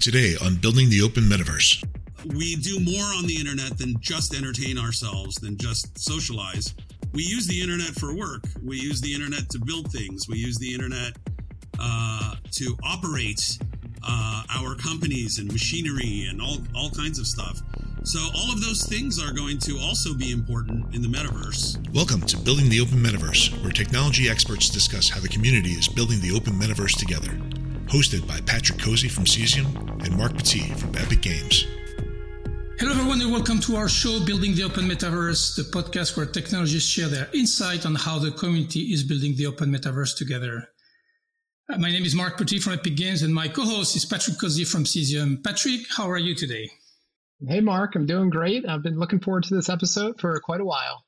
Today on Building the Open Metaverse. We do more on the internet than just entertain ourselves, than just socialize. We use the internet for work. We use the internet to build things. We use the internet uh, to operate uh, our companies and machinery and all, all kinds of stuff. So, all of those things are going to also be important in the metaverse. Welcome to Building the Open Metaverse, where technology experts discuss how the community is building the open metaverse together hosted by Patrick Cozzi from Cesium and Marc Petit from Epic Games. Hello, everyone, and welcome to our show, Building the Open Metaverse, the podcast where technologists share their insight on how the community is building the open metaverse together. Uh, my name is Marc Petit from Epic Games, and my co host is Patrick Cozzi from Cesium. Patrick, how are you today? Hey, Marc, I'm doing great. I've been looking forward to this episode for quite a while.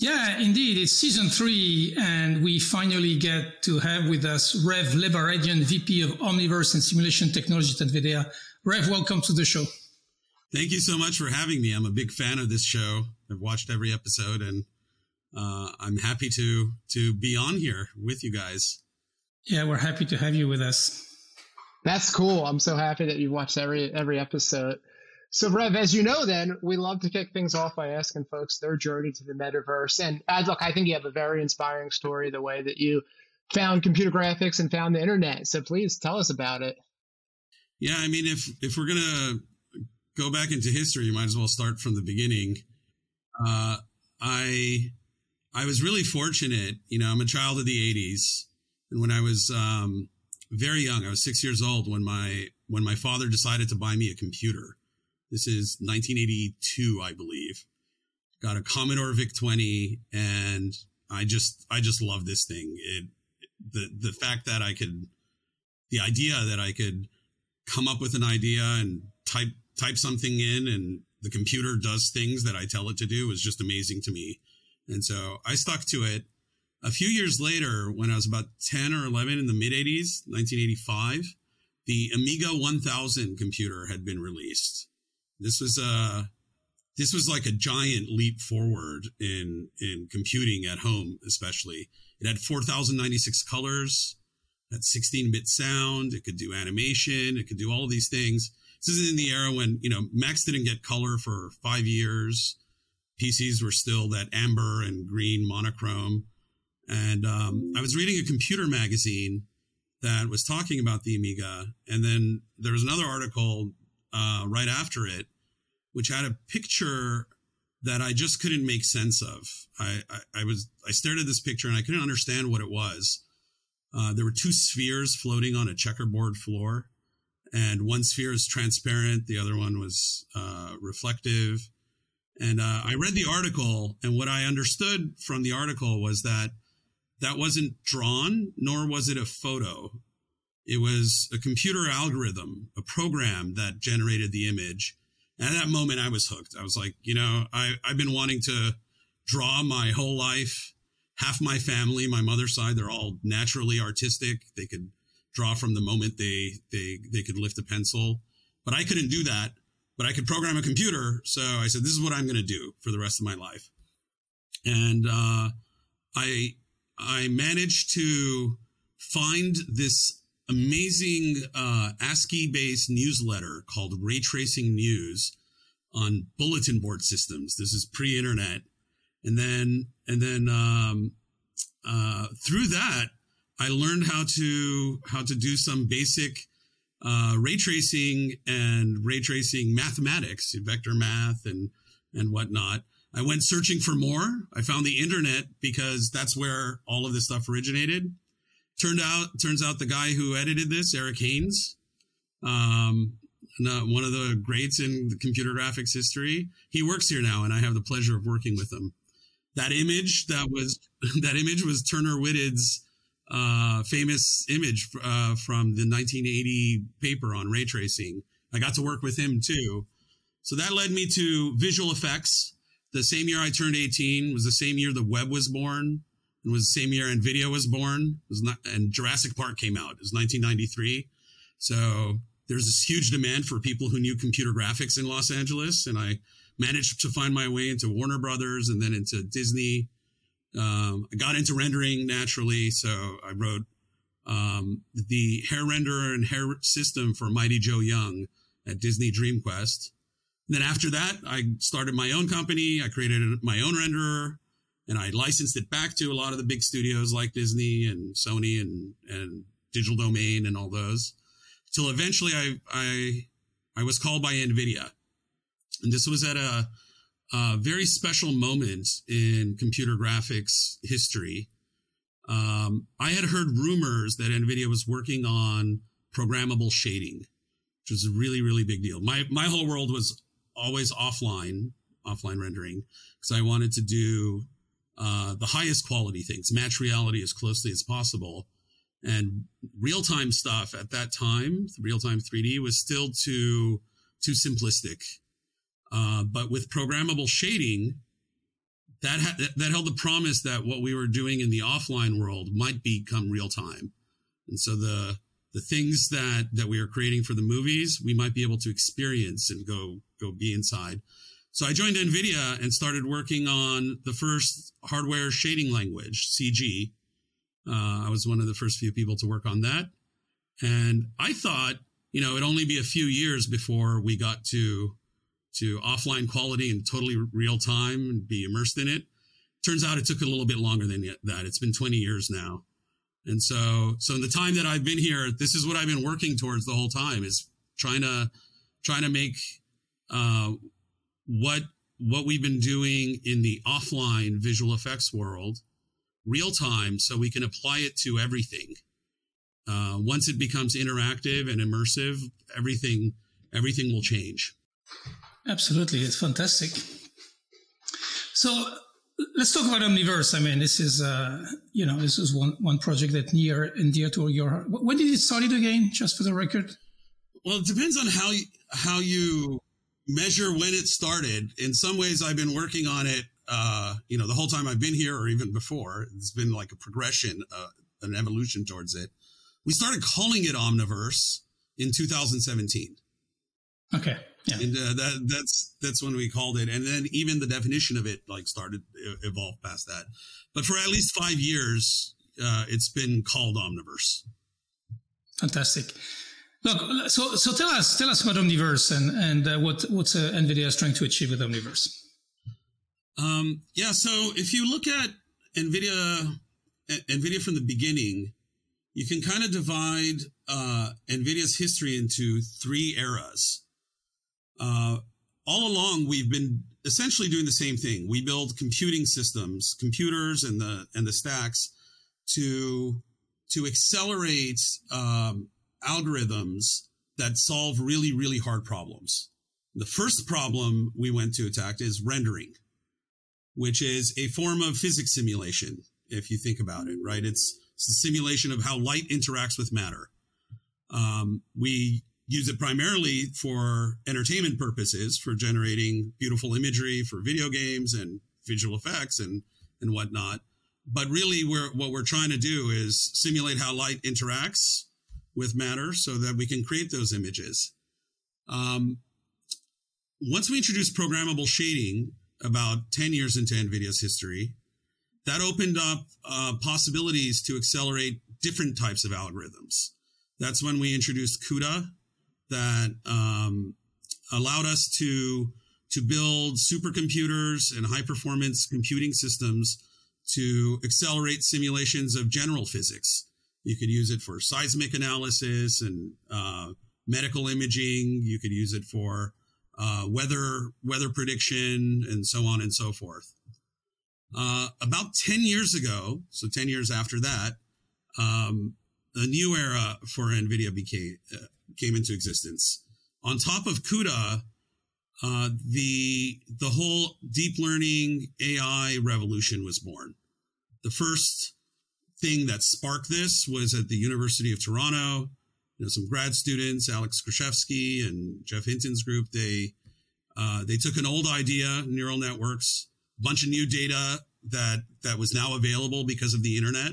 Yeah, indeed. It's season three, and we finally get to have with us Rev Lebaredian, VP of Omniverse and Simulation Technology at NVIDIA. Rev, welcome to the show. Thank you so much for having me. I'm a big fan of this show. I've watched every episode, and uh, I'm happy to to be on here with you guys. Yeah, we're happy to have you with us. That's cool. I'm so happy that you watched every every episode. So, Rev, as you know, then we love to kick things off by asking folks their journey to the metaverse. And uh, look, I think you have a very inspiring story the way that you found computer graphics and found the internet. So, please tell us about it. Yeah, I mean, if if we're gonna go back into history, you might as well start from the beginning. Uh, I I was really fortunate. You know, I'm a child of the '80s, and when I was um, very young, I was six years old when my when my father decided to buy me a computer this is 1982, I believe. Got a Commodore VIC 20, and I just I just love this thing. It the the fact that I could the idea that I could come up with an idea and type type something in and the computer does things that I tell it to do was just amazing to me. And so I stuck to it. A few years later, when I was about 10 or 11 in the mid 80s, 1985, the Amiga 1000 computer had been released. This was a uh, this was like a giant leap forward in in computing at home, especially. It had 4096 colors, had 16-bit sound, it could do animation, it could do all these things. This is in the era when, you know, Macs didn't get color for 5 years. PCs were still that amber and green monochrome. And um, I was reading a computer magazine that was talking about the Amiga, and then there was another article uh, right after it, which had a picture that I just couldn't make sense of. I, I, I, was I stared at this picture and I couldn't understand what it was. Uh, there were two spheres floating on a checkerboard floor, and one sphere is transparent, the other one was uh, reflective. And uh, I read the article, and what I understood from the article was that that wasn't drawn, nor was it a photo. It was a computer algorithm, a program that generated the image. And at that moment, I was hooked. I was like, you know, I, I've been wanting to draw my whole life. Half my family, my mother's side, they're all naturally artistic. They could draw from the moment they they they could lift a pencil, but I couldn't do that. But I could program a computer, so I said, "This is what I'm going to do for the rest of my life." And uh, I I managed to find this amazing uh, ASCII based newsletter called Ray Tracing News on bulletin board systems. This is pre internet. And then, and then, um, uh, through that, I learned how to, how to do some basic, uh, ray tracing and ray tracing mathematics, vector math and, and whatnot. I went searching for more. I found the internet because that's where all of this stuff originated. Turned out, turns out the guy who edited this, Eric Haines, um, one of the greats in computer graphics history, he works here now, and I have the pleasure of working with him. That image that was that image was Turner Whitted's uh, famous image uh, from the 1980 paper on ray tracing. I got to work with him too. So that led me to visual effects. The same year I turned 18 was the same year the web was born. It was the same year NVIDIA was born. Was not, and Jurassic Park came out. It was 1993. So there's this huge demand for people who knew computer graphics in Los Angeles. And I managed to find my way into Warner Brothers and then into Disney. Um, I got into rendering naturally. So I wrote um, the hair renderer and hair system for Mighty Joe Young at Disney Dream Quest. And then after that, I started my own company. I created my own renderer and I licensed it back to a lot of the big studios like Disney and Sony and, and Digital Domain and all those. Till eventually I, I, I was called by NVIDIA. And this was at a, a very special moment in computer graphics history. Um, I had heard rumors that NVIDIA was working on programmable shading, which was a really, really big deal. My, my whole world was always offline, offline rendering, because I wanted to do uh, the highest quality things, match reality as closely as possible. And real time stuff at that time, real time 3D was still too too simplistic. Uh, but with programmable shading, that ha- that held the promise that what we were doing in the offline world might become real time. And so the the things that that we are creating for the movies, we might be able to experience and go go be inside. So I joined NVIDIA and started working on the first hardware shading language, CG. Uh, I was one of the first few people to work on that. And I thought, you know, it'd only be a few years before we got to to offline quality and totally real time and be immersed in it. Turns out it took a little bit longer than that. It's been 20 years now. And so, so in the time that I've been here, this is what I've been working towards the whole time is trying to, trying to make, uh, what what we've been doing in the offline visual effects world real time so we can apply it to everything. Uh, once it becomes interactive and immersive everything everything will change. Absolutely. It's fantastic. So let's talk about omniverse. I mean this is uh, you know this is one one project that near and dear to your heart. When did it start it again just for the record? Well it depends on how you how you measure when it started. In some ways, I've been working on it, uh, you know, the whole time I've been here or even before. It's been like a progression, uh, an evolution towards it. We started calling it Omniverse in 2017. Okay. Yeah. And uh, that that's that's when we called it, and then even the definition of it like started evolve past that. But for at least five years, uh, it's been called Omniverse. Fantastic. Look, so so tell us tell us about Omniverse and and uh, what what's uh, NVIDIA is trying to achieve with Omniverse. Um, yeah, so if you look at NVIDIA NVIDIA from the beginning, you can kind of divide uh, NVIDIA's history into three eras. Uh, all along, we've been essentially doing the same thing. We build computing systems, computers, and the and the stacks to to accelerate um, algorithms that solve really, really hard problems. The first problem we went to attack is rendering, which is a form of physics simulation, if you think about it, right? It's, it's a simulation of how light interacts with matter. Um, we use it primarily for entertainment purposes, for generating beautiful imagery for video games and visual effects and, and whatnot. But really, we're, what we're trying to do is simulate how light interacts with matter so that we can create those images. Um, once we introduced programmable shading about 10 years into NVIDIA's history, that opened up uh, possibilities to accelerate different types of algorithms. That's when we introduced CUDA that um, allowed us to, to build supercomputers and high performance computing systems to accelerate simulations of general physics you could use it for seismic analysis and uh, medical imaging. You could use it for uh, weather weather prediction and so on and so forth. Uh, about 10 years ago, so 10 years after that, um, a new era for NVIDIA became, uh, came into existence. On top of CUDA, uh, the, the whole deep learning AI revolution was born. The first thing that sparked this was at the University of Toronto. You know, some grad students, Alex Krizhevsky and Geoff Hinton's group, they uh, they took an old idea, neural networks, a bunch of new data that that was now available because of the internet,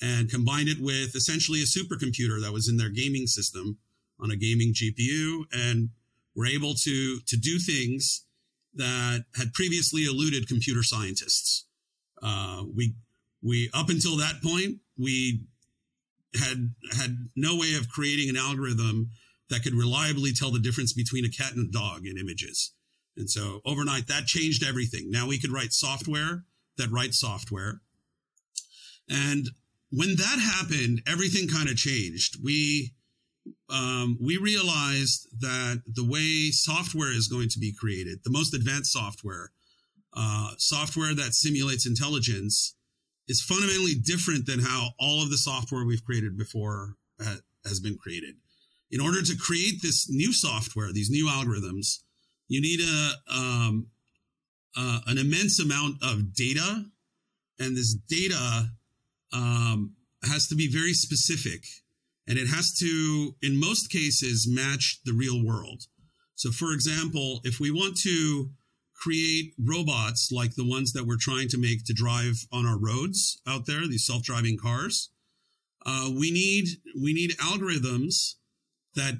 and combined it with essentially a supercomputer that was in their gaming system on a gaming GPU, and were able to to do things that had previously eluded computer scientists. Uh, we we up until that point we had had no way of creating an algorithm that could reliably tell the difference between a cat and a dog in images. And so overnight, that changed everything. Now we could write software that writes software. And when that happened, everything kind of changed. We um, we realized that the way software is going to be created, the most advanced software, uh, software that simulates intelligence, is fundamentally different than how all of the software we've created before ha- has been created. In order to create this new software, these new algorithms, you need a um, uh, an immense amount of data, and this data um, has to be very specific, and it has to, in most cases, match the real world. So, for example, if we want to create robots like the ones that we're trying to make to drive on our roads out there, these self-driving cars, uh, we need we need algorithms that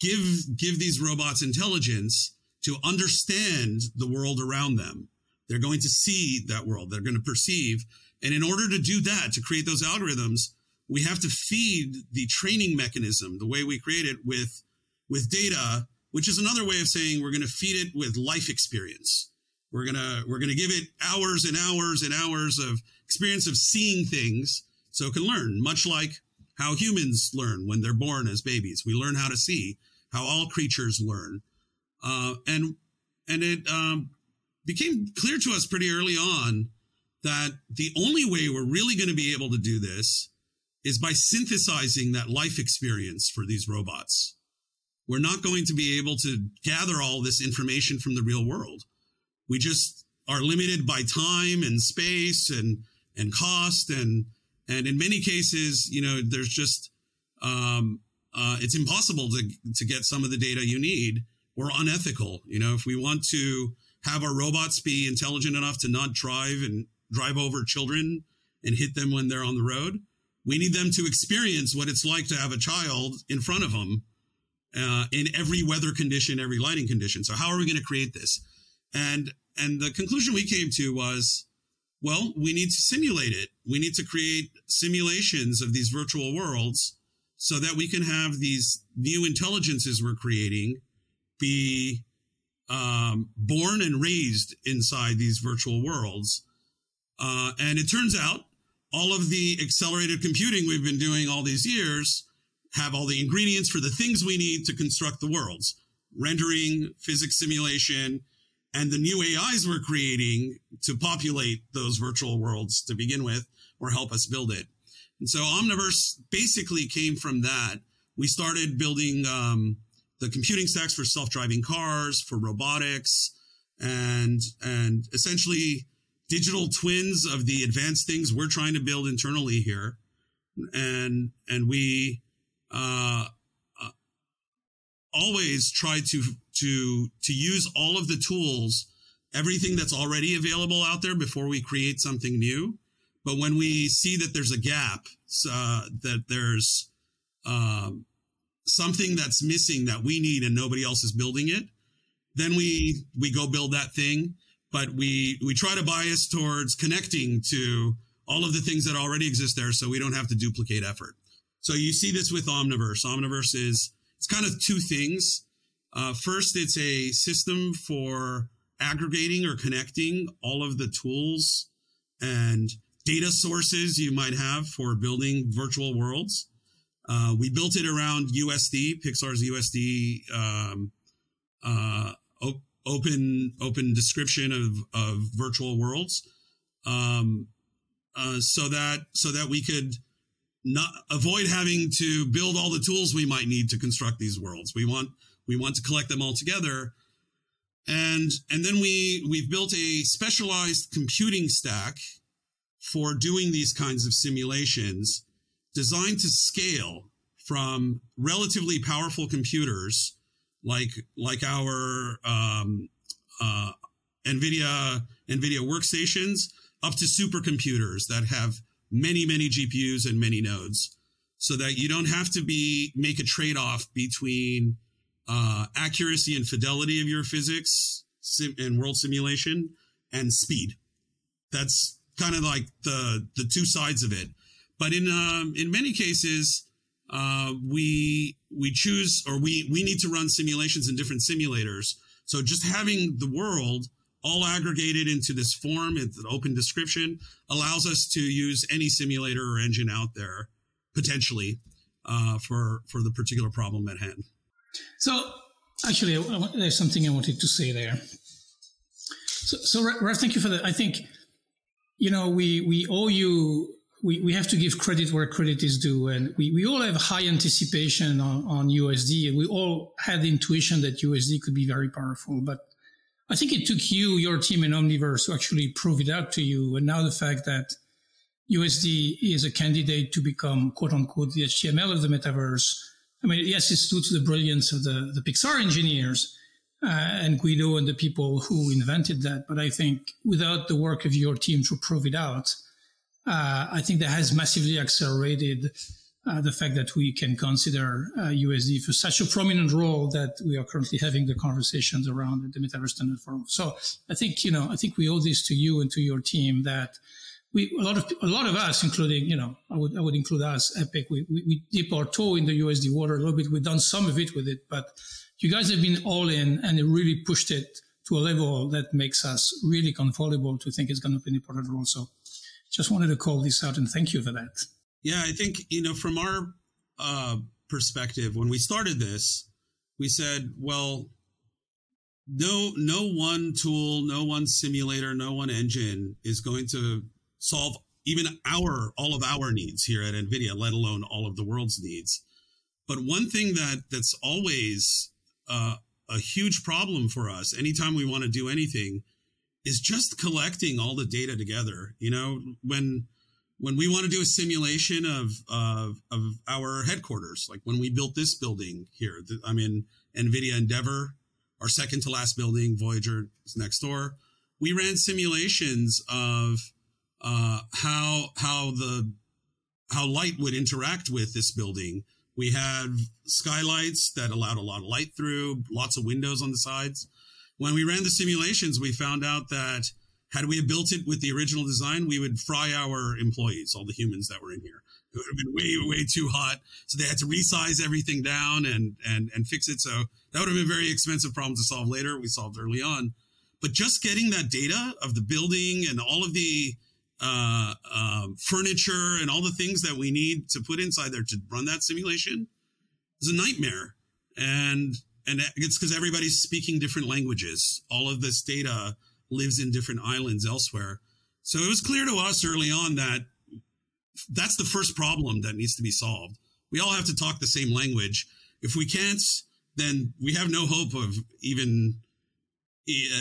give give these robots intelligence to understand the world around them. They're going to see that world. They're going to perceive. And in order to do that, to create those algorithms, we have to feed the training mechanism, the way we create it with, with data, which is another way of saying we're going to feed it with life experience. We're going to, we're going to give it hours and hours and hours of experience of seeing things so it can learn, much like how humans learn when they're born as babies. We learn how to see, how all creatures learn. Uh, and and it um, became clear to us pretty early on that the only way we're really going to be able to do this is by synthesizing that life experience for these robots. We're not going to be able to gather all this information from the real world. We just are limited by time and space and and cost and and in many cases, you know, there's just um, uh, it's impossible to to get some of the data you need or unethical. You know, if we want to have our robots be intelligent enough to not drive and drive over children and hit them when they're on the road, we need them to experience what it's like to have a child in front of them uh, in every weather condition, every lighting condition. So how are we going to create this? And and the conclusion we came to was, well, we need to simulate it. We need to create simulations of these virtual worlds so that we can have these new intelligences we're creating be um, born and raised inside these virtual worlds. Uh, and it turns out all of the accelerated computing we've been doing all these years have all the ingredients for the things we need to construct the worlds rendering, physics simulation, and the new AIs we're creating to populate those virtual worlds to begin with or help us build it. And so Omniverse basically came from that. We started building um, the computing stacks for self-driving cars, for robotics, and and essentially digital twins of the advanced things we're trying to build internally here. And and we uh, always try to to to use all of the tools, everything that's already available out there before we create something new. But when we see that there's a gap, uh, that there's um, something that's missing that we need and nobody else is building it, then we we go build that thing. But we we try to bias towards connecting to all of the things that already exist there, so we don't have to duplicate effort. So you see this with Omniverse. Omniverse is it's kind of two things. Uh, first, it's a system for aggregating or connecting all of the tools and data sources you might have for building virtual worlds. Uh, we built it around USD, Pixar's USD um, uh, op- open open description of of virtual worlds, um, uh, so that so that we could not avoid having to build all the tools we might need to construct these worlds. We want we want to collect them all together, and and then we we've built a specialized computing stack for doing these kinds of simulations designed to scale from relatively powerful computers like like our um, uh, NVIDIA NVIDIA workstations up to supercomputers that have many many GPUs and many nodes, so that you don't have to be make a trade off between uh, accuracy and fidelity of your physics sim- and world simulation and speed. That's kind of like the the two sides of it. but in um, in many cases, uh, we we choose or we we need to run simulations in different simulators. So just having the world all aggregated into this form, it's an open description, allows us to use any simulator or engine out there potentially uh, for for the particular problem at hand. So actually, there's something I wanted to say there. So, so thank you for that. I think you know we we owe you. We, we have to give credit where credit is due, and we, we all have high anticipation on, on USD, and we all had the intuition that USD could be very powerful. But I think it took you, your team in Omniverse to actually prove it out to you. And now the fact that USD is a candidate to become quote unquote the HTML of the metaverse. I mean, yes, it's due to the brilliance of the, the Pixar engineers uh, and Guido and the people who invented that. But I think without the work of your team to prove it out, uh, I think that has massively accelerated uh, the fact that we can consider uh, USD for such a prominent role that we are currently having the conversations around the Metaverse Standard Forum. So I think you know I think we owe this to you and to your team that we a lot of a lot of us, including you know I would I would include us Epic. We, we, we dip our toe in the USD water a little bit. We've done some of it with it, but you guys have been all in and really pushed it to a level that makes us really comfortable to think it's going to be an important role. So just wanted to call this out and thank you for that. Yeah, I think, you know, from our uh, perspective, when we started this, we said, well, no, no one tool, no one simulator, no one engine is going to solve even our all of our needs here at NVIDIA, let alone all of the world's needs. But one thing that that's always uh, a huge problem for us, anytime we want to do anything, is just collecting all the data together. You know, when when we want to do a simulation of, of, of our headquarters, like when we built this building here, I'm in NVIDIA Endeavor, our second to last building, Voyager is next door. We ran simulations of uh, how how the how light would interact with this building. We had skylights that allowed a lot of light through, lots of windows on the sides. When we ran the simulations, we found out that had we built it with the original design, we would fry our employees, all the humans that were in here. It would have been way, way too hot. So they had to resize everything down and and and fix it. So that would have been a very expensive problem to solve later. We solved early on. But just getting that data of the building and all of the uh, uh, furniture and all the things that we need to put inside there to run that simulation is a nightmare. And and it's because everybody's speaking different languages. All of this data lives in different islands elsewhere. So it was clear to us early on that that's the first problem that needs to be solved. We all have to talk the same language. If we can't, then we have no hope of even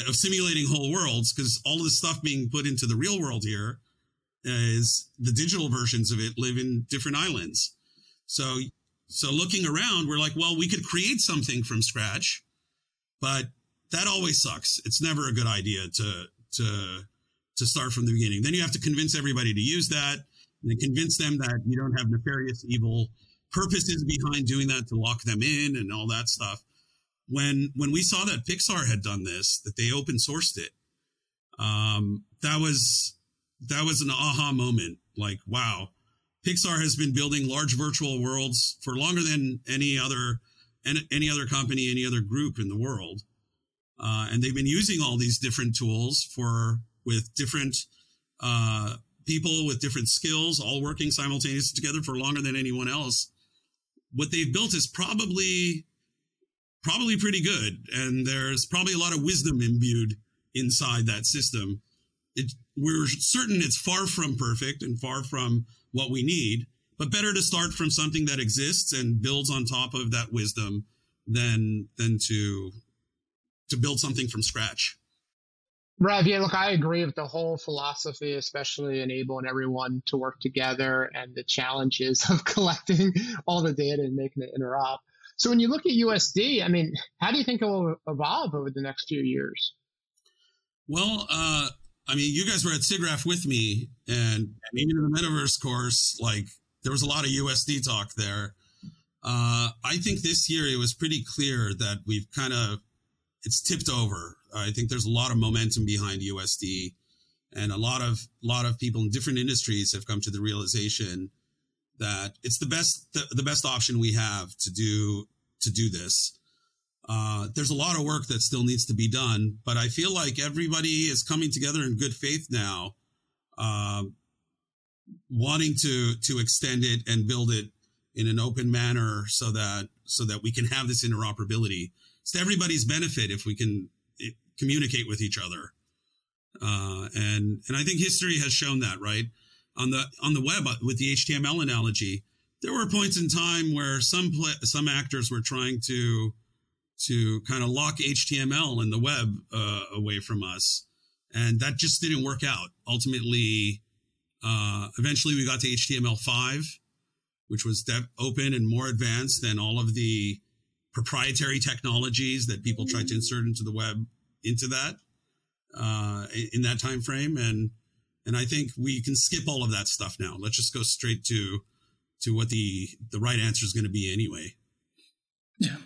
of simulating whole worlds because all of the stuff being put into the real world here is the digital versions of it live in different islands. So so looking around, we're like, well, we could create something from scratch, but that always sucks. It's never a good idea to to to start from the beginning. Then you have to convince everybody to use that and convince them that you don't have nefarious evil purposes behind doing that to lock them in and all that stuff. When when we saw that Pixar had done this, that they open sourced it, um, that was that was an aha moment. Like, wow, Pixar has been building large virtual worlds for longer than any other any other company, any other group in the world. Uh, and they've been using all these different tools for with different uh, people with different skills, all working simultaneously together for longer than anyone else. What they've built is probably probably pretty good, and there's probably a lot of wisdom imbued inside that system. It, we're certain it's far from perfect and far from what we need, but better to start from something that exists and builds on top of that wisdom than than to to build something from scratch. Rev, yeah, look, I agree with the whole philosophy, especially enabling everyone to work together and the challenges of collecting all the data and making it interop. So when you look at USD, I mean, how do you think it will evolve over the next few years? Well, uh, I mean, you guys were at SIGGRAPH with me, and, even in the metaverse course, like there was a lot of USD talk there. Uh, I think this year it was pretty clear that we've kind of it's tipped over. I think there's a lot of momentum behind USD, and a lot of lot of people in different industries have come to the realization that it's the best the, the best option we have to do to do this. Uh, there's a lot of work that still needs to be done, but I feel like everybody is coming together in good faith now, uh, wanting to to extend it and build it in an open manner so that so that we can have this interoperability. It's to everybody's benefit if we can it, communicate with each other. Uh, and and I think history has shown that, right? On the on the web uh, with the HTML analogy, there were points in time where some some actors were trying to to kind of lock HTML and the web uh, away from us, and that just didn't work out. Ultimately, uh, eventually we got to HTML5, which was open and more advanced than all of the proprietary technologies that people tried to insert into the web into that uh, in that time frame. And and I think we can skip all of that stuff now. Let's just go straight to to what the the right answer is going to be anyway. Yeah.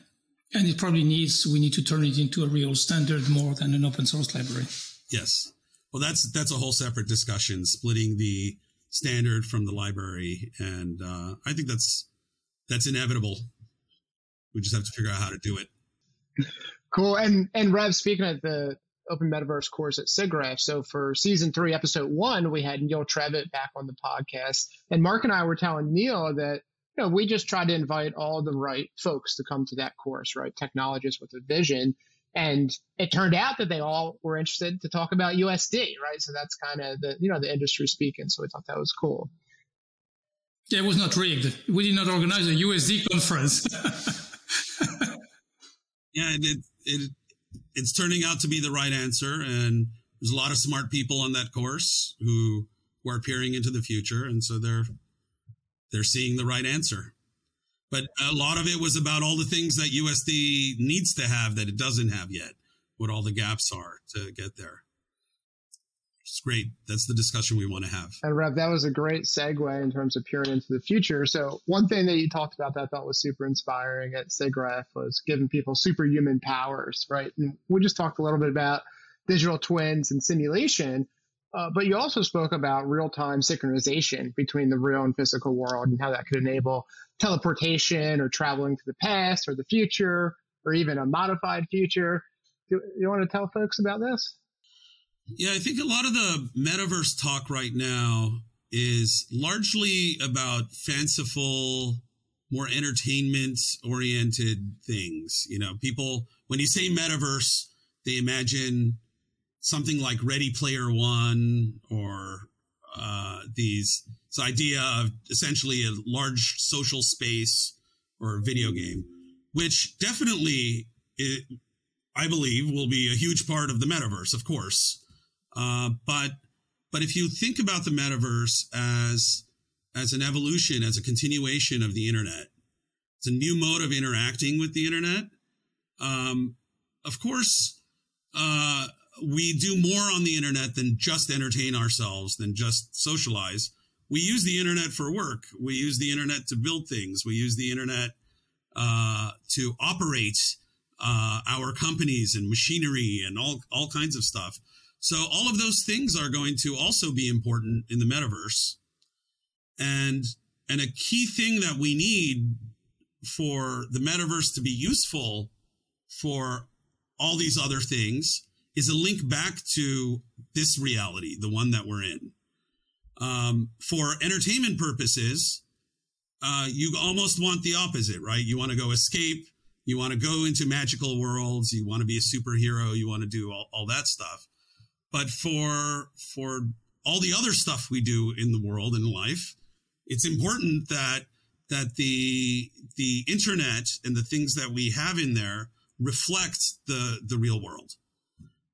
And it probably needs we need to turn it into a real standard more than an open source library. Yes. Well, that's that's a whole separate discussion, splitting the standard from the library, and uh, I think that's that's inevitable. We just have to figure out how to do it. Cool. And and Rev, speaking of the Open Metaverse course at SIGGRAPH, so for season three, episode one, we had Neil Trevett back on the podcast, and Marc and I were telling Neil that you know, we just tried to invite all the right folks to come to that course, right? Technologists with a vision. And it turned out that they all were interested to talk about USD, right? So that's kind of the, you know, the industry speaking. So we thought that was cool. Yeah, it was not rigged. We did not organize a USD conference. yeah, it, it, it's turning out to be the right answer. And there's a lot of smart people on that course who, who are peering into the future. And so they're, they're seeing the right answer. But a lot of it was about all the things that USD needs to have that it doesn't have yet, what all the gaps are to get there. It's great. That's the discussion we want to have. And Rev, that was a great segue in terms of peering into the future. So one thing that you talked about that I thought was super inspiring at SIGGRAPH was giving people superhuman powers, right? And we just talked a little bit about digital twins and simulation, uh, but you also spoke about real time synchronization between the real and physical world and how that could enable teleportation or traveling to the past or the future or even a modified future. Do you want to tell folks about this? Yeah, I think a lot of the metaverse talk right now is largely about fanciful, more entertainment oriented things. You know, people, when you say metaverse, they imagine something like Ready Player One or uh, these this idea of essentially a large social space or video game, which definitely it, I believe will be a huge part of the metaverse, of course. Uh, but but if you think about the metaverse as as an evolution, as a continuation of the internet, it's a new mode of interacting with the internet. Um, of course, uh, we do more on the internet than just entertain ourselves, than just socialize. We use the internet for work. We use the internet to build things. We use the internet uh, to operate uh, our companies and machinery and all all kinds of stuff. So all of those things are going to also be important in the metaverse. And and a key thing that we need for the metaverse to be useful for all these other things is a link back to this reality, the one that we're in. Um, for entertainment purposes, uh, you almost want the opposite, right? You want to go escape. You want to go into magical worlds. You want to be a superhero. You want to do all, all that stuff. But for for all the other stuff we do in the world and life, it's important that that the the internet and the things that we have in there reflect the the real world.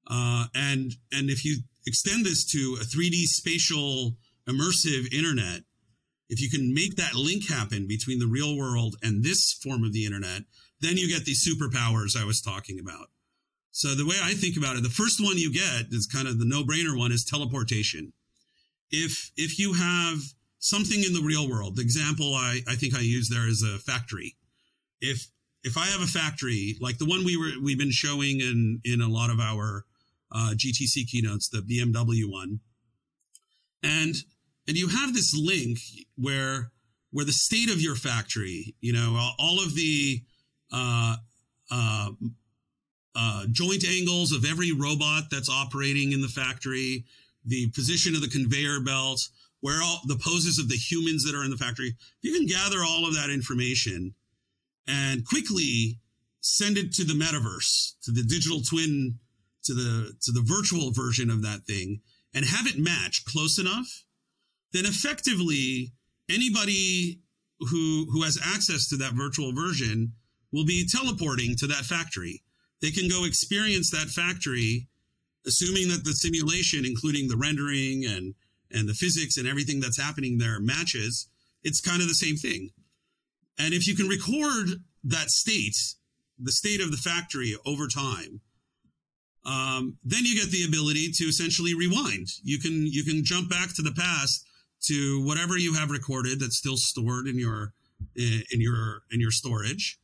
Uh, and and if you extend this to a 3D spatial immersive internet, if you can make that link happen between the real world and this form of the internet, then you get these superpowers I was talking about. So the way I think about it, the first one you get is kind of the no-brainer one is teleportation. If if you have something in the real world, the example I, I think I use there is a factory. If if I have a factory like the one we were we've been showing in in a lot of our uh, GTC keynotes, the BMW one, and and you have this link where where the state of your factory, you know, all of the uh, uh, uh, joint angles of every robot that's operating in the factory, the position of the conveyor belt, where all the poses of the humans that are in the factory. You can gather all of that information and quickly send it to the metaverse, to the digital twin, to the to the virtual version of that thing, and have it match close enough, then effectively anybody who who has access to that virtual version will be teleporting to that factory. They can go experience that factory, assuming that the simulation, including the rendering and and the physics and everything that's happening there matches. It's kind of the same thing. And if you can record that state, the state of the factory over time, um, then you get the ability to essentially rewind. You can you can jump back to the past to whatever you have recorded that's still stored in your in your in your storage.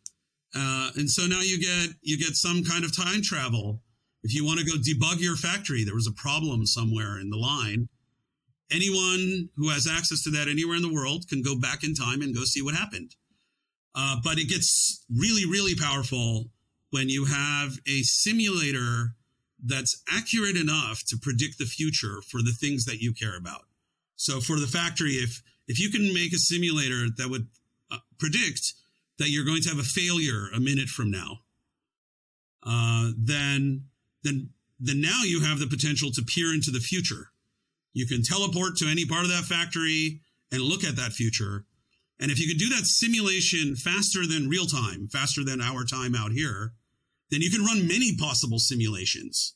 Uh, and so now you get you get some kind of time travel. If you want to go debug your factory, there was a problem somewhere in the line. Anyone who has access to that anywhere in the world can go back in time and go see what happened. Uh, but it gets really, really powerful when you have a simulator that's accurate enough to predict the future for the things that you care about. So for the factory, if if you can make a simulator that would uh, predict that you're going to have a failure a minute from now, uh, then then then now you have the potential to peer into the future. You can teleport to any part of that factory and look at that future. And if you can do that simulation faster than real time, faster than our time out here, then you can run many possible simulations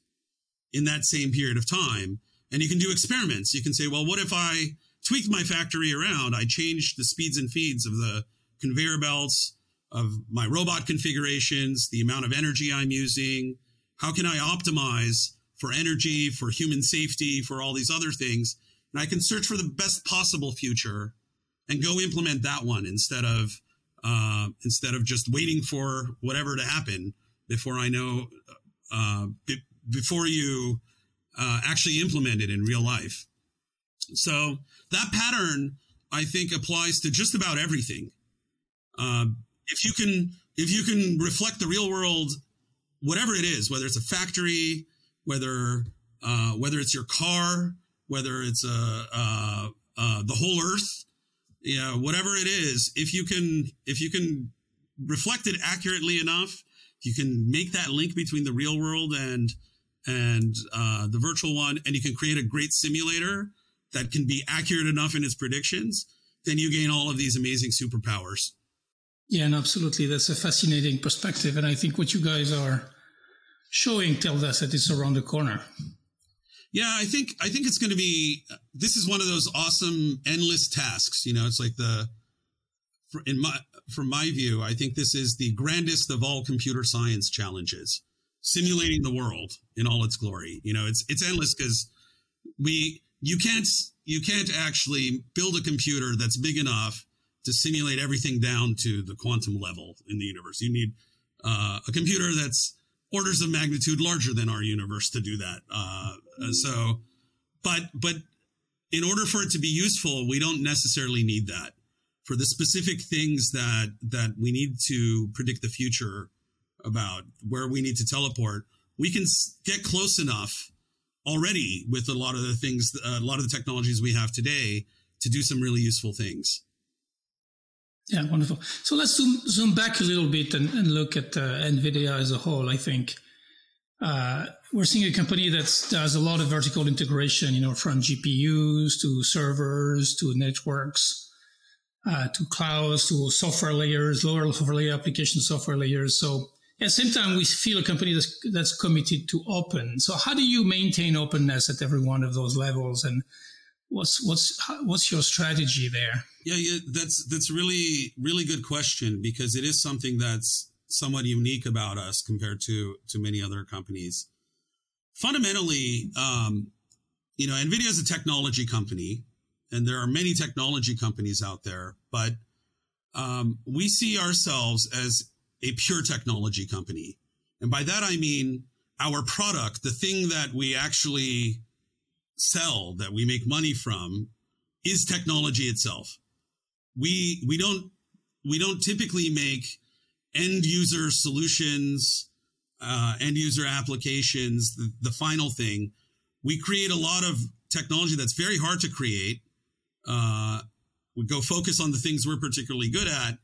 in that same period of time and you can do experiments. You can say, well, what if I tweaked my factory around? I changed the speeds and feeds of the conveyor belts, of my robot configurations, the amount of energy I'm using. How can I optimize for energy, for human safety, for all these other things? And I can search for the best possible future and go implement that one instead of uh, instead of just waiting for whatever to happen before I know uh, b- before you uh, actually it in real life. So that pattern, I think, applies to just about everything. Uh, if you can, if you can reflect the real world, whatever it is, whether it's a factory, whether uh, whether it's your car, whether it's a, uh, uh, the whole Earth, yeah, whatever it is, if you can, if you can reflect it accurately enough, you can make that link between the real world and and uh, the virtual one, and you can create a great simulator that can be accurate enough in its predictions, then you gain all of these amazing superpowers. Yeah, and absolutely. That's a fascinating perspective. And I think what you guys are showing tells us that it's around the corner. Yeah, I think I think it's going to be. This is one of those awesome endless tasks. You know, it's like the in my from my view, I think this is the grandest of all computer science challenges simulating the world in all its glory. You know, it's it's endless because we you can't you can't actually build a computer that's big enough to simulate everything down to the quantum level in the universe. You need uh, a computer that's orders of magnitude larger than our universe to do that. Uh, so, but but in order for it to be useful, we don't necessarily need that for the specific things that that we need to predict the future about where we need to teleport, we can get close enough already with a lot of the things, a lot of the technologies we have today to do some really useful things. Yeah, wonderful. So let's zoom, zoom back a little bit and, and look at uh, NVIDIA as a whole. I think uh, we're seeing a company that does a lot of vertical integration, you know, from GPUs to servers to networks uh, to clouds to software layers, lower layer application software layers. So at the same time, we feel a company that's, that's committed to open. So how do you maintain openness at every one of those levels? And what's, what's, what's your strategy there? Yeah, yeah, that's, that's really, really good question because it is something that's somewhat unique about us compared to, to many other companies. Fundamentally, um, you know, NVIDIA is a technology company and there are many technology companies out there, but um, we see ourselves as a pure technology company. And by that, I mean our product, the thing that we actually sell, that we make money from, is technology itself. we we don't we don't typically make end user solutions, uh, end user applications, the, the final thing. We create a lot of technology that's very hard to create. Uh, we go focus on the things we're particularly good at,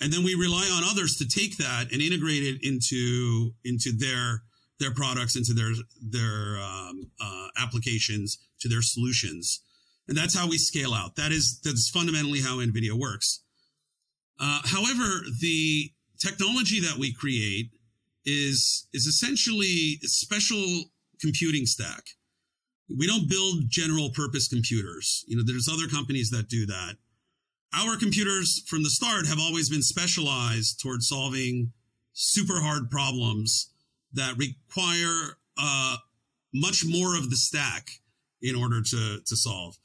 and then we rely on others to take that and integrate it into into their their products, into their their um, uh, applications, to their solutions, and that's how we scale out. That is that's fundamentally how NVIDIA works. Uh, however, the technology that we create is is essentially a special computing stack. We don't build general purpose computers. You know, there's other companies that do that. Our computers from the start have always been specialized towards solving super hard problems that require uh, much more of the stack in order to, to solve.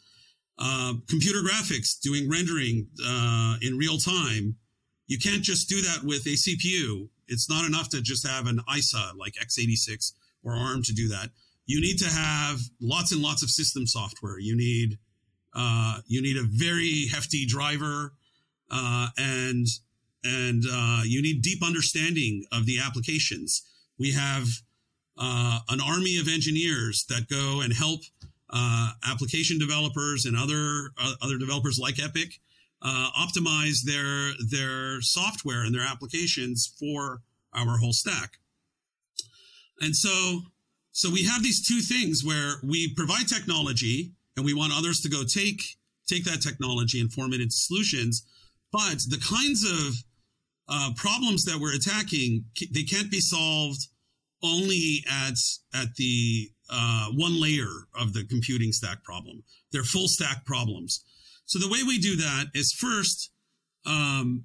Uh, computer graphics, doing rendering uh, in real time, you can't just do that with a CPU. It's not enough to just have an ISA like x86 or ARM to do that. You need to have lots and lots of system software. You need uh, you need a very hefty driver, uh, and and uh, you need deep understanding of the applications. We have uh, an army of engineers that go and help uh, application developers and other uh, other developers like Epic uh, optimize their their software and their applications for our whole stack. And so so we have these two things where we provide technology and we want others to go take take that technology and form it into solutions, but the kinds of uh, problems that we're attacking they can't be solved only at at the uh, one layer of the computing stack problem. They're full stack problems. So the way we do that is first, um,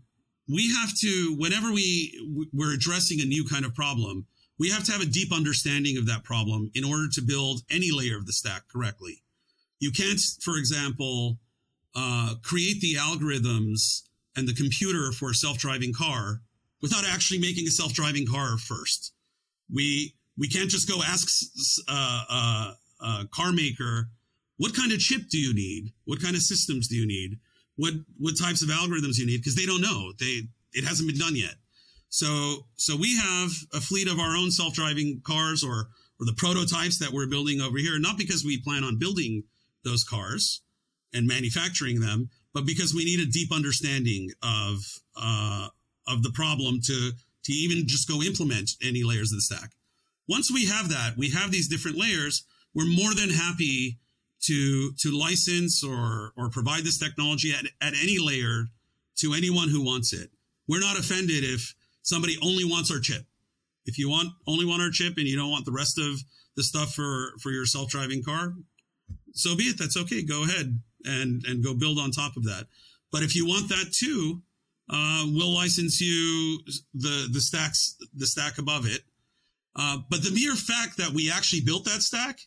we have to, whenever we, we're addressing a new kind of problem, we have to have a deep understanding of that problem in order to build any layer of the stack correctly. You can't, for example, uh, create the algorithms and the computer for a self-driving car without actually making a self-driving car first. We we can't just go ask uh, uh, uh, car maker what kind of chip do you need? What kind of systems do you need? What what types of algorithms you need? Because they don't know. They it hasn't been done yet. So so we have a fleet of our own self-driving cars or or the prototypes that we're building over here, not because we plan on building those cars and manufacturing them, but because we need a deep understanding of uh, of the problem to to even just go implement any layers of the stack. Once we have that, we have these different layers. We're more than happy to to license or or provide this technology at, at any layer to anyone who wants it. We're not offended if somebody only wants our chip. If you want only want our chip and you don't want the rest of the stuff for for your self-driving car, so be it. That's okay. Go ahead and and go build on top of that. But if you want that too, uh, we'll license you the the stacks the stack above it. Uh, but the mere fact that we actually built that stack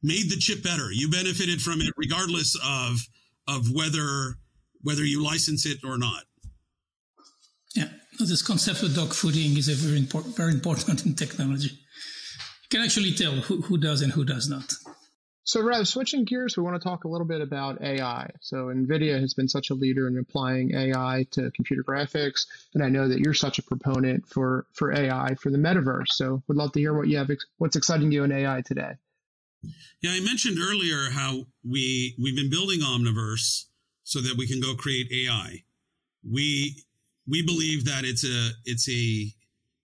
made the chip better. You benefited from it regardless of of whether whether you license it or not. Yeah, this concept of dog fooding is very important very important in technology. You can actually tell who, who does and who does not. So, Rev, switching gears, we want to talk a little bit about AI. So, NVIDIA has been such a leader in applying AI to computer graphics, and I know that you're such a proponent for, for AI for the metaverse. So, would love to hear what you have, what's exciting you in AI today. Yeah, I mentioned earlier how we we've been building Omniverse so that we can go create AI. We we believe that it's a it's a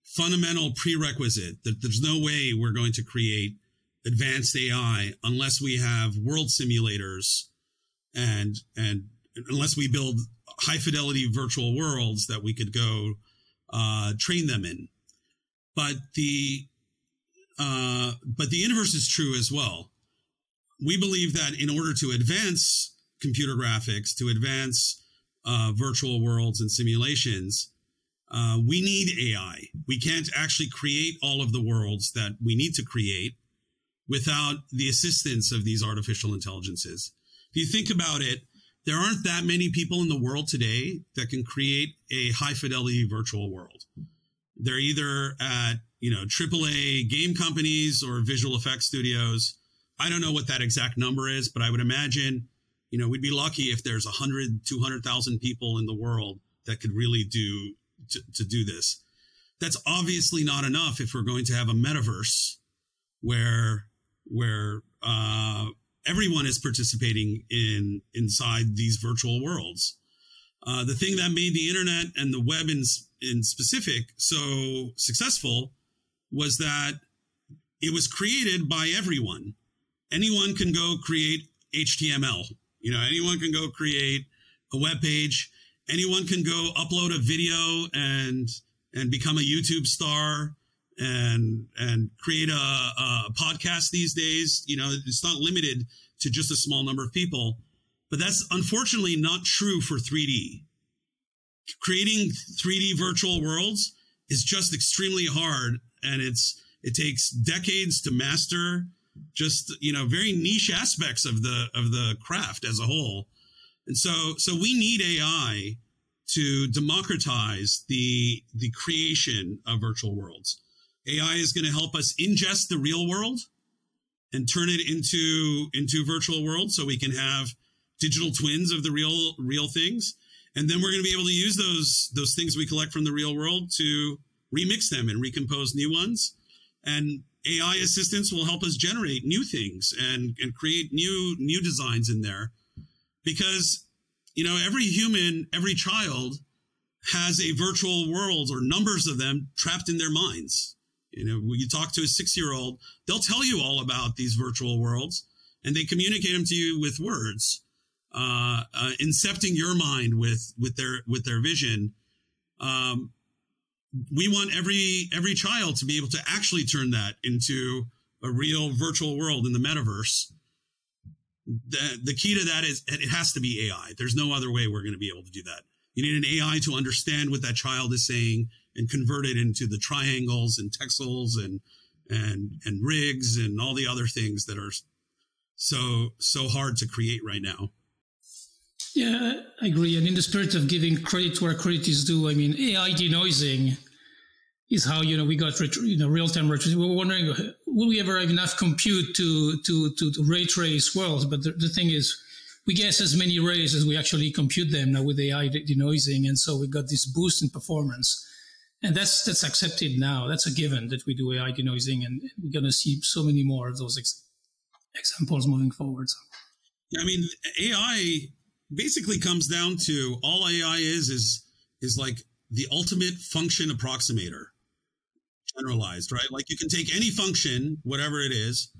fundamental prerequisite that there's no way we're going to create advanced AI unless we have world simulators and and unless we build high fidelity virtual worlds that we could go uh, train them in. But the uh, but the inverse is true as well. We believe that in order to advance computer graphics, to advance uh, virtual worlds and simulations, uh, we need AI. We can't actually create all of the worlds that we need to create without the assistance of these artificial intelligences. If you think about it, there aren't that many people in the world today that can create a high fidelity virtual world. They're either at you know, AAA game companies or visual effects studios. I don't know what that exact number is, but I would imagine, you know, we'd be lucky if there's 100, 200,000 people in the world that could really do to, to do this. That's obviously not enough if we're going to have a metaverse where where uh, everyone is participating in inside these virtual worlds. Uh, the thing that made the internet and the web in, in specific so successful was that it was created by everyone. Anyone can go create HTML. You know, anyone can go create a web page. Anyone can go upload a video and and become a YouTube star and and create a, a podcast these days. You know, it's not limited to just a small number of people. But that's unfortunately not true for 3D. Creating 3D virtual worlds is just extremely hard and it's it takes decades to master just you know very niche aspects of the of the craft as a whole. And so so we need AI to democratize the the creation of virtual worlds. AI is going to help us ingest the real world and turn it into into virtual world so we can have digital twins of the real real things. And then we're going to be able to use those those things we collect from the real world to remix them and recompose new ones. And ai assistants will help us generate new things and and create new new designs in there. Because you know every human every child has a virtual world or numbers of them trapped in their minds you know, when you talk to a six year old, they'll tell you all about these virtual worlds and they communicate them to you with words, uh, uh, incepting your mind with, with their, with their vision. Um, we want every, every child to be able to actually turn that into a real virtual world in the metaverse. The, the key to that is it has to be AI. There's no other way we're going to be able to do that. You need an AI to understand what that child is saying and convert it into the triangles and texels and and and rigs and all the other things that are so so hard to create right now. Yeah, I agree. And in the spirit of giving credit where credit is due, I mean, AI denoising is how you know we got you know real time tracing. We are wondering, will we ever have enough compute to to to, to ray trace worlds? But the, the thing is, we guess as many rays as we actually compute them now with AI denoising, and so we got this boost in performance and that's that's accepted now. That's a given that we do AI denoising, and we're going to see so many more of those ex- examples moving forward. Yeah, I mean, AI basically comes down to all AI is is is like the ultimate function approximator, generalized, right? Like you can take any function, whatever it is,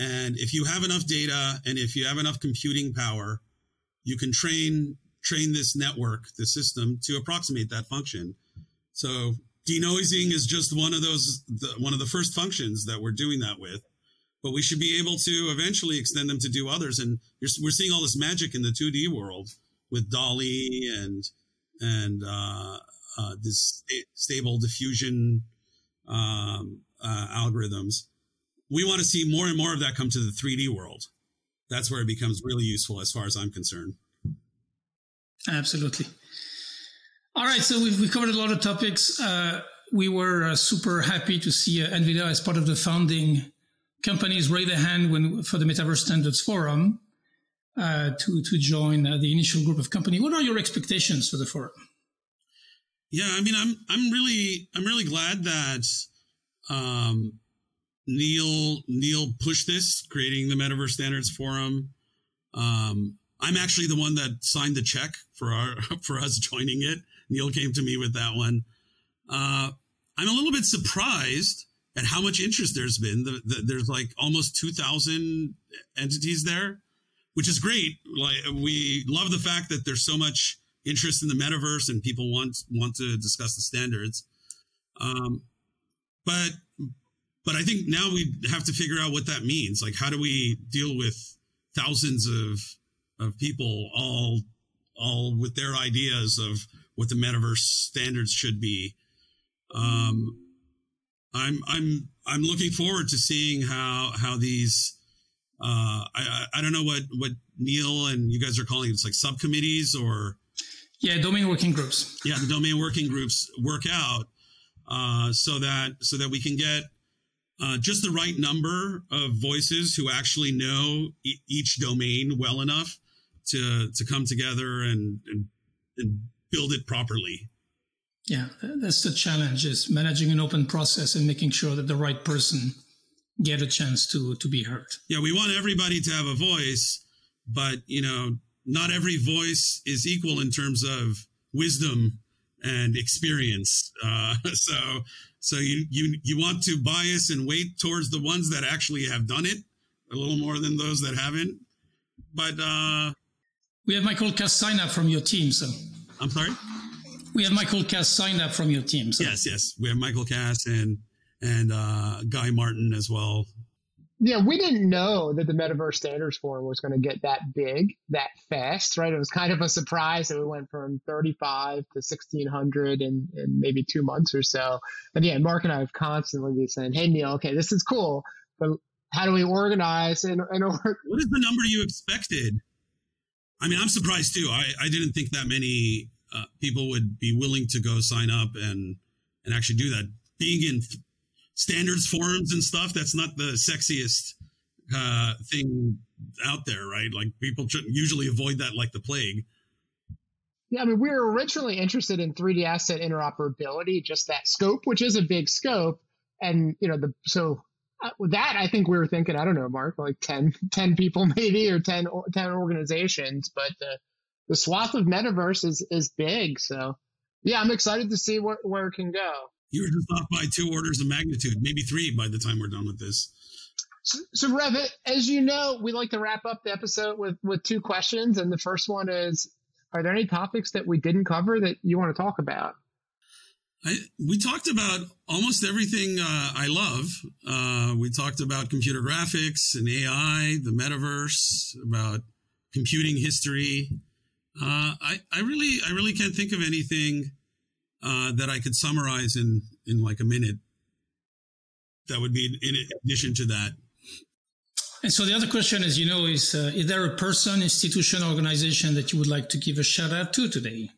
and if you have enough data and if you have enough computing power, you can train train this network, the system, to approximate that function so denoising is just one of those, the, one of the first functions that we're doing that with. But we should be able to eventually extend them to do others. And we're seeing all this magic in the 2D world with DALL-E and and uh, uh, this stable diffusion um, uh, algorithms. We want to see more and more of that come to the 3D world. That's where it becomes really useful, as far as I'm concerned. Absolutely. All right, so we've, we covered a lot of topics. Uh, we were uh, super happy to see uh, NVIDIA as part of the founding companies raise their hand when for the Metaverse Standards Forum uh, to to join uh, the initial group of company. What are your expectations for the forum? Yeah, I mean, I'm I'm really I'm really glad that um, Neil Neil pushed this, creating the Metaverse Standards Forum. Um, I'm actually the one that signed the check for our for us joining it. Neil came to me with that one. Uh, I'm a little bit surprised at how much interest there's been. The, the, there's like almost 2,000 entities there, which is great. Like we love the fact that there's so much interest in the metaverse and people want want to discuss the standards. Um, but but I think now we have to figure out what that means. Like, how do we deal with thousands of of people all all with their ideas of what the metaverse standards should be. Um, I'm I'm I'm looking forward to seeing how how these. Uh, I I don't know what what Neil and you guys are calling it. It's like subcommittees or. Yeah, domain working groups. Yeah, the domain working groups work out uh, so that so that we can get uh, just the right number of voices who actually know e- each domain well enough to to come together and, and, and build it properly. Yeah, that's the challenge: is managing an open process and making sure that the right person get a chance to to be heard. Yeah, we want everybody to have a voice, but you know, not every voice is equal in terms of wisdom and experience. Uh, so, so you you you want to bias and weight towards the ones that actually have done it a little more than those that haven't. But uh, we have Michael up from your team, so I'm sorry. We have Michael Kass signed up from your team. So. Yes, yes, we have Michael Kass and and uh, Guy Martin as well. Yeah, we didn't know that the Metaverse Standards Forum was going to get that big that fast, right? It was kind of a surprise that we went from 35 to 1600 in, in maybe two months or so. And yeah, Marc and I have constantly been saying, hey, Neil, okay, this is cool, but how do we organize and, and what is the number you expected? I mean, I'm surprised too. I, I didn't think that many uh, people would be willing to go sign up and and actually do that. Being in standards forums and stuff, that's not the sexiest uh, thing out there, right? Like people shouldn't usually avoid that like the plague. Yeah, I mean, we were originally interested in 3D asset interoperability, just that scope, which is a big scope. And, you know, the so Uh, that, I think we were thinking, I don't know, Marc, like 10, 10 people maybe or 10, 10 organizations. But the, the swath of metaverse is, is big. So, yeah, I'm excited to see where, where it can go. You're just off by two orders of magnitude, maybe three by the time we're done with this. So, so Rev, as you know, we like to wrap up the episode with, with two questions. And the first one is Are there any topics that we didn't cover that you want to talk about? I, we talked about almost everything uh, I love. Uh, we talked about computer graphics and AI, the metaverse, about computing history. Uh, I, I really, I really can't think of anything uh, that I could summarize in in like a minute. That would be in addition to that. And so the other question, as you know, is uh, is there a person, institution, organization that you would like to give a shout out to today?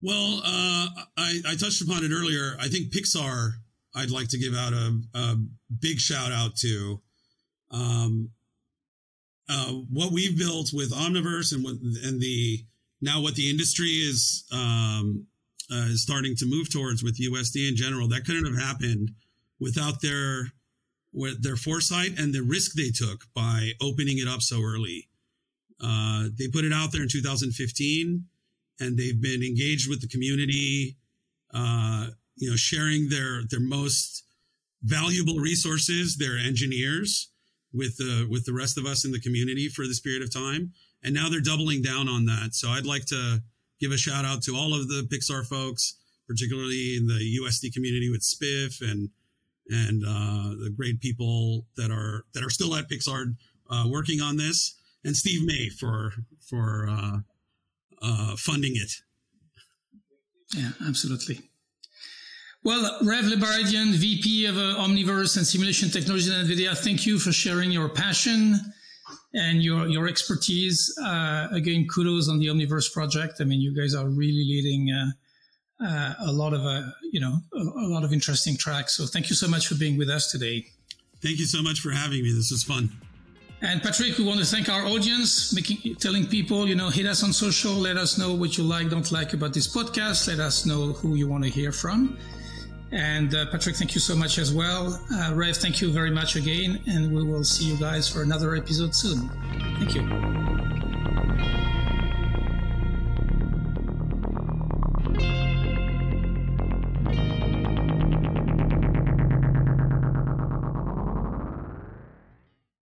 Well, uh, I, I, touched upon it earlier. I think Pixar, I'd like to give out a, a big shout out to. Um, uh, what we've built with Omniverse and what, and the now what the industry is um, uh, is starting to move towards with USD in general, that couldn't have happened without their with their foresight and the risk they took by opening it up so early. Uh, they put it out there in 2015 and they've been engaged with the community, uh, you know, sharing their their most valuable resources, their engineers, with the with the rest of us in the community for this period of time. And now they're doubling down on that. So I'd like to give a shout out to all of the Pixar folks, particularly in the USD community with Spiff and and uh, the great people that are that are still at Pixar uh, working on this, and Steve May for for uh, funding it. Yeah, absolutely. Well, Rev Lebaredian, VP of uh, Omniverse and Simulation Technology at NVIDIA, thank you for sharing your passion and your, your expertise. Uh, again, kudos on the Omniverse project. I mean, you guys are really leading uh, uh a lot of, uh, you know, a, a lot of interesting tracks. So thank you so much for being with us today. Thank you so much for having me. This was fun. And Patrick, we want to thank our audience, making telling people, you know, hit us on social, let us know what you like, don't like about this podcast, let us know who you want to hear from. And uh, Patrick, thank you so much as well. Uh, Rev, thank you very much again, and we will see you guys for another episode soon. Thank you.